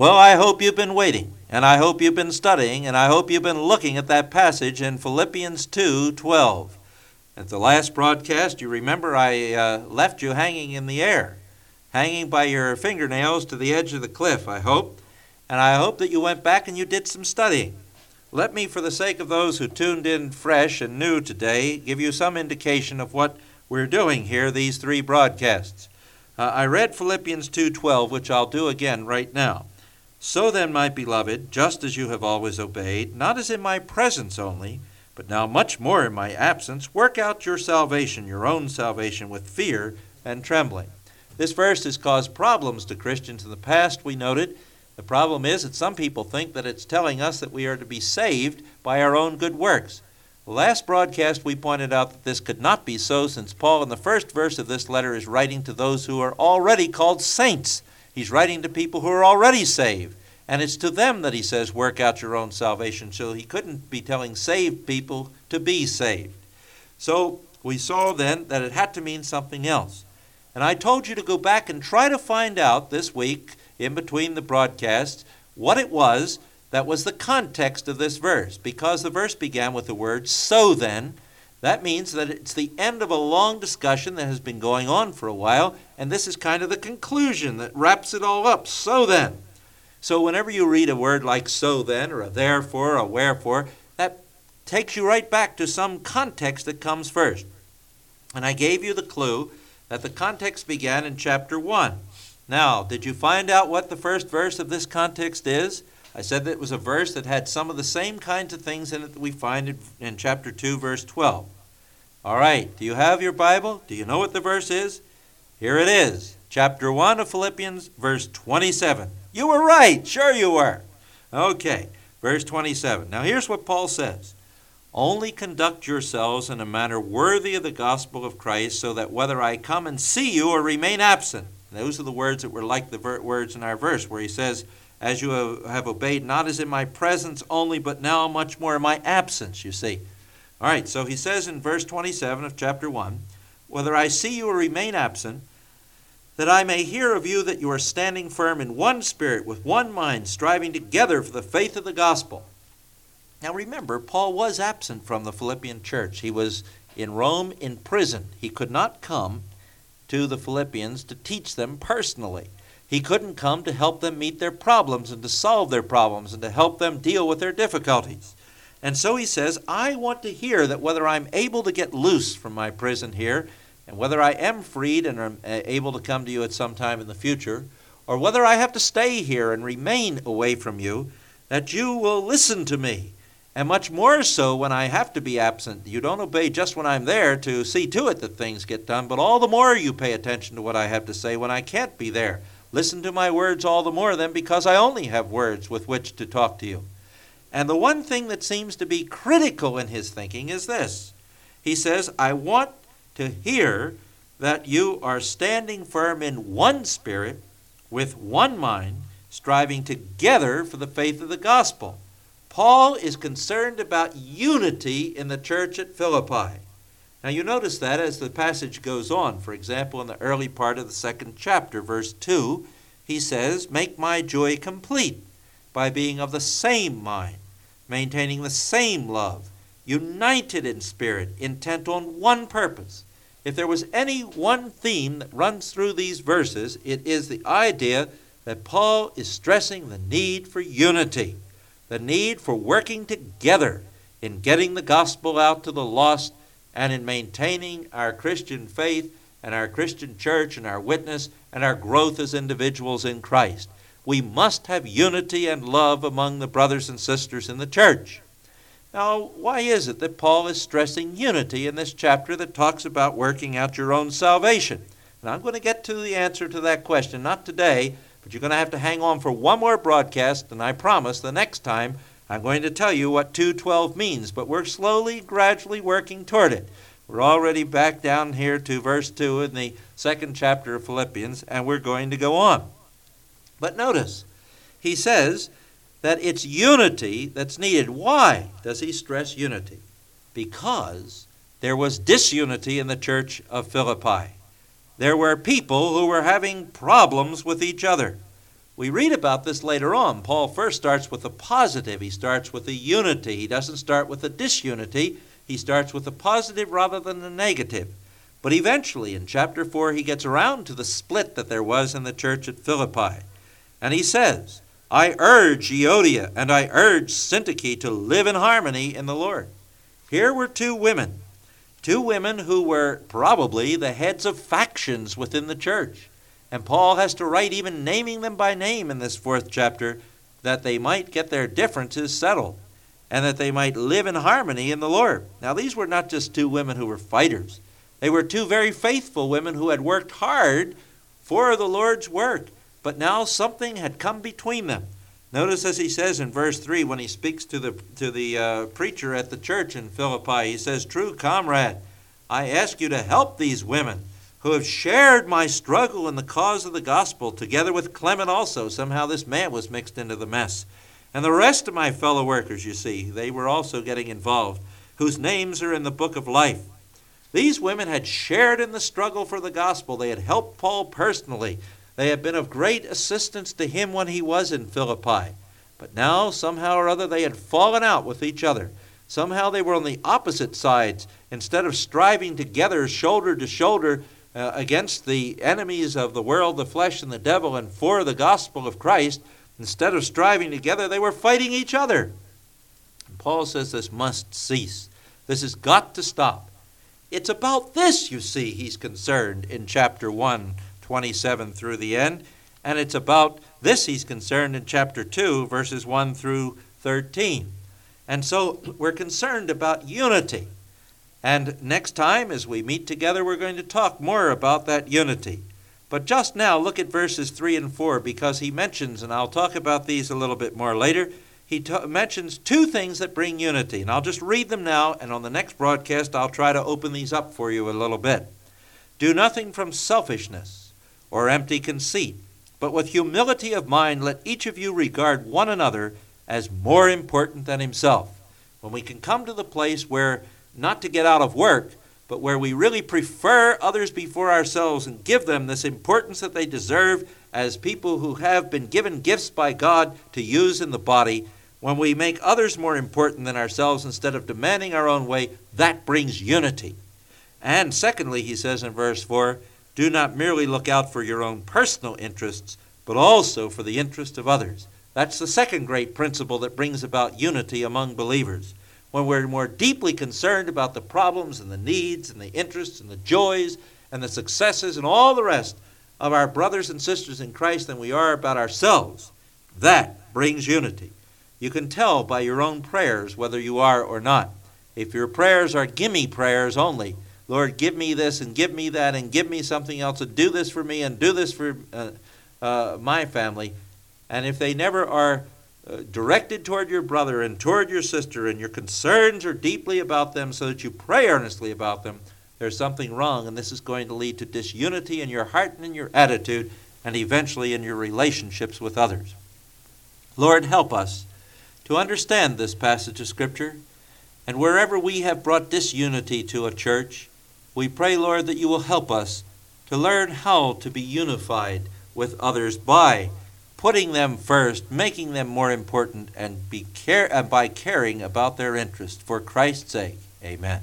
Well, I hope you've been waiting, and I hope you've been studying, and I hope you've been looking at that passage in Philippians 2:12. At the last broadcast, you remember I uh, left you hanging in the air, hanging by your fingernails to the edge of the cliff, I hope, and I hope that you went back and you did some studying. Let me, for the sake of those who tuned in fresh and new today, give you some indication of what we're doing here these three broadcasts. Uh, I read Philippians 2:12, which I'll do again right now. So then, my beloved, just as you have always obeyed, not as in my presence only, but now much more in my absence, work out your salvation, your own salvation, with fear and trembling. This verse has caused problems to Christians in the past, we noted. The problem is that some people think that it's telling us that we are to be saved by our own good works. Last broadcast, we pointed out that this could not be so, since Paul, in the first verse of this letter, is writing to those who are already called saints. He's writing to people who are already saved. And it's to them that he says, work out your own salvation. So he couldn't be telling saved people to be saved. So we saw then that it had to mean something else. And I told you to go back and try to find out this week, in between the broadcasts, what it was that was the context of this verse. Because the verse began with the word so then, that means that it's the end of a long discussion that has been going on for a while, and this is kind of the conclusion that wraps it all up. So then. So whenever you read a word like so then, or a therefore, or a wherefore, that takes you right back to some context that comes first. And I gave you the clue that the context began in chapter 1. Now, did you find out what the first verse of this context is? I said that it was a verse that had some of the same kinds of things in it that we find in, chapter 2, verse 12. All right, do you have your Bible? Do you know what the verse is? Here it is, chapter 1 of Philippians, verse 27. You were right, sure you were. Okay, verse 27. Now here's what Paul says Only conduct yourselves in a manner worthy of the gospel of Christ, so that whether I come and see you or remain absent, those are the words that were like the ver- words in our verse, where he says, As you have obeyed, not as in my presence only, but now much more in my absence, you see. All right, so he says in verse 27 of chapter 1, Whether I see you or remain absent, that I may hear of you that you are standing firm in one spirit, with one mind, striving together for the faith of the gospel. Now remember, Paul was absent from the Philippian church. He was in Rome in prison. He could not come to the Philippians to teach them personally. He couldn't come to help them meet their problems and to solve their problems and to help them deal with their difficulties. And so he says, I want to hear that whether I'm able to get loose from my prison here and whether I am freed and am uh, able to come to you at some time in the future, or whether I have to stay here and remain away from you, that you will listen to me. And much more so when I have to be absent. You don't obey just when I'm there to see to it that things get done, but all the more you pay attention to what I have to say when I can't be there. Listen to my words all the more then because I only have words with which to talk to you. And the one thing that seems to be critical in his thinking is this. He says, I want to hear that you are standing firm in one spirit, with one mind, striving together for the faith of the gospel. Paul is concerned about unity in the church at Philippi. Now, you notice that as the passage goes on. For example, in the early part of the second chapter, verse 2, he says, Make my joy complete by being of the same mind, maintaining the same love, united in spirit, intent on one purpose. If there was any one theme that runs through these verses, it is the idea that Paul is stressing the need for unity, the need for working together in getting the gospel out to the lost and in maintaining our Christian faith and our Christian church and our witness and our growth as individuals in Christ. We must have unity and love among the brothers and sisters in the church. Now, why is it that Paul is stressing unity in this chapter that talks about working out your own salvation? And I'm going to get to the answer to that question, not today, but you're going to have to hang on for one more broadcast, and I promise the next time I'm going to tell you what 212 means, but we're slowly, gradually working toward it. We're already back down here to verse 2 in the second chapter of Philippians, and we're going to go on. But notice, he says, that it's unity that's needed. Why does he stress unity? Because there was disunity in the church of Philippi. There were people who were having problems with each other. We read about this later on. Paul first starts with the positive, he starts with the unity. He doesn't start with the disunity, he starts with the positive rather than the negative. But eventually, in chapter 4, he gets around to the split that there was in the church at Philippi. And he says, I urge Euodia and I urge Syntyche to live in harmony in the Lord. Here were two women, two women who were probably the heads of factions within the church. And Paul has to write, even naming them by name in this fourth chapter, that they might get their differences settled and that they might live in harmony in the Lord. Now, these were not just two women who were fighters, they were two very faithful women who had worked hard for the Lord's work, but now something had come between them. Notice as he says in verse 3 when he speaks to the, to the uh, preacher at the church in Philippi, he says, True comrade, I ask you to help these women who have shared my struggle in the cause of the gospel, together with Clement also. Somehow this man was mixed into the mess. And the rest of my fellow workers, you see, they were also getting involved, whose names are in the book of life. These women had shared in the struggle for the gospel. They had helped Paul personally. They had been of great assistance to him when he was in Philippi. But now, somehow or other, they had fallen out with each other. Somehow they were on the opposite sides. Instead of striving together, shoulder to shoulder, uh, against the enemies of the world, the flesh, and the devil, and for the gospel of Christ, instead of striving together, they were fighting each other. And Paul says this must cease. This has got to stop. It's about this, you see, he's concerned in chapter 1, 27 through the end. And it's about this he's concerned in chapter 2, verses 1 through 13. And so we're concerned about unity. And next time, as we meet together, we're going to talk more about that unity. But just now, look at verses 3 and 4 because he mentions, and I'll talk about these a little bit more later, he t- mentions two things that bring unity. And I'll just read them now, and on the next broadcast, I'll try to open these up for you a little bit. Do nothing from selfishness or empty conceit, but with humility of mind, let each of you regard one another as more important than himself. When we can come to the place where not to get out of work, but where we really prefer others before ourselves and give them this importance that they deserve as people who have been given gifts by God to use in the body. When we make others more important than ourselves instead of demanding our own way, that brings unity. And secondly, he says in verse 4 do not merely look out for your own personal interests, but also for the interest of others. That's the second great principle that brings about unity among believers when we're more deeply concerned about the problems and the needs and the interests and the joys and the successes and all the rest of our brothers and sisters in Christ than we are about ourselves. That brings unity. You can tell by your own prayers whether you are or not. If your prayers are gimme prayers only, Lord, give me this and give me that and give me something else and do this for me and do this for uh, uh, my family, and if they never are uh, directed toward your brother and toward your sister, and your concerns are deeply about them so that you pray earnestly about them, there's something wrong, and this is going to lead to disunity in your heart and in your attitude, and eventually in your relationships with others. Lord, help us to understand this passage of Scripture, and wherever we have brought disunity to a church, we pray, Lord, that you will help us to learn how to be unified with others by putting them first, making them more important, and be care, uh, by caring about their interest. For Christ's sake, amen.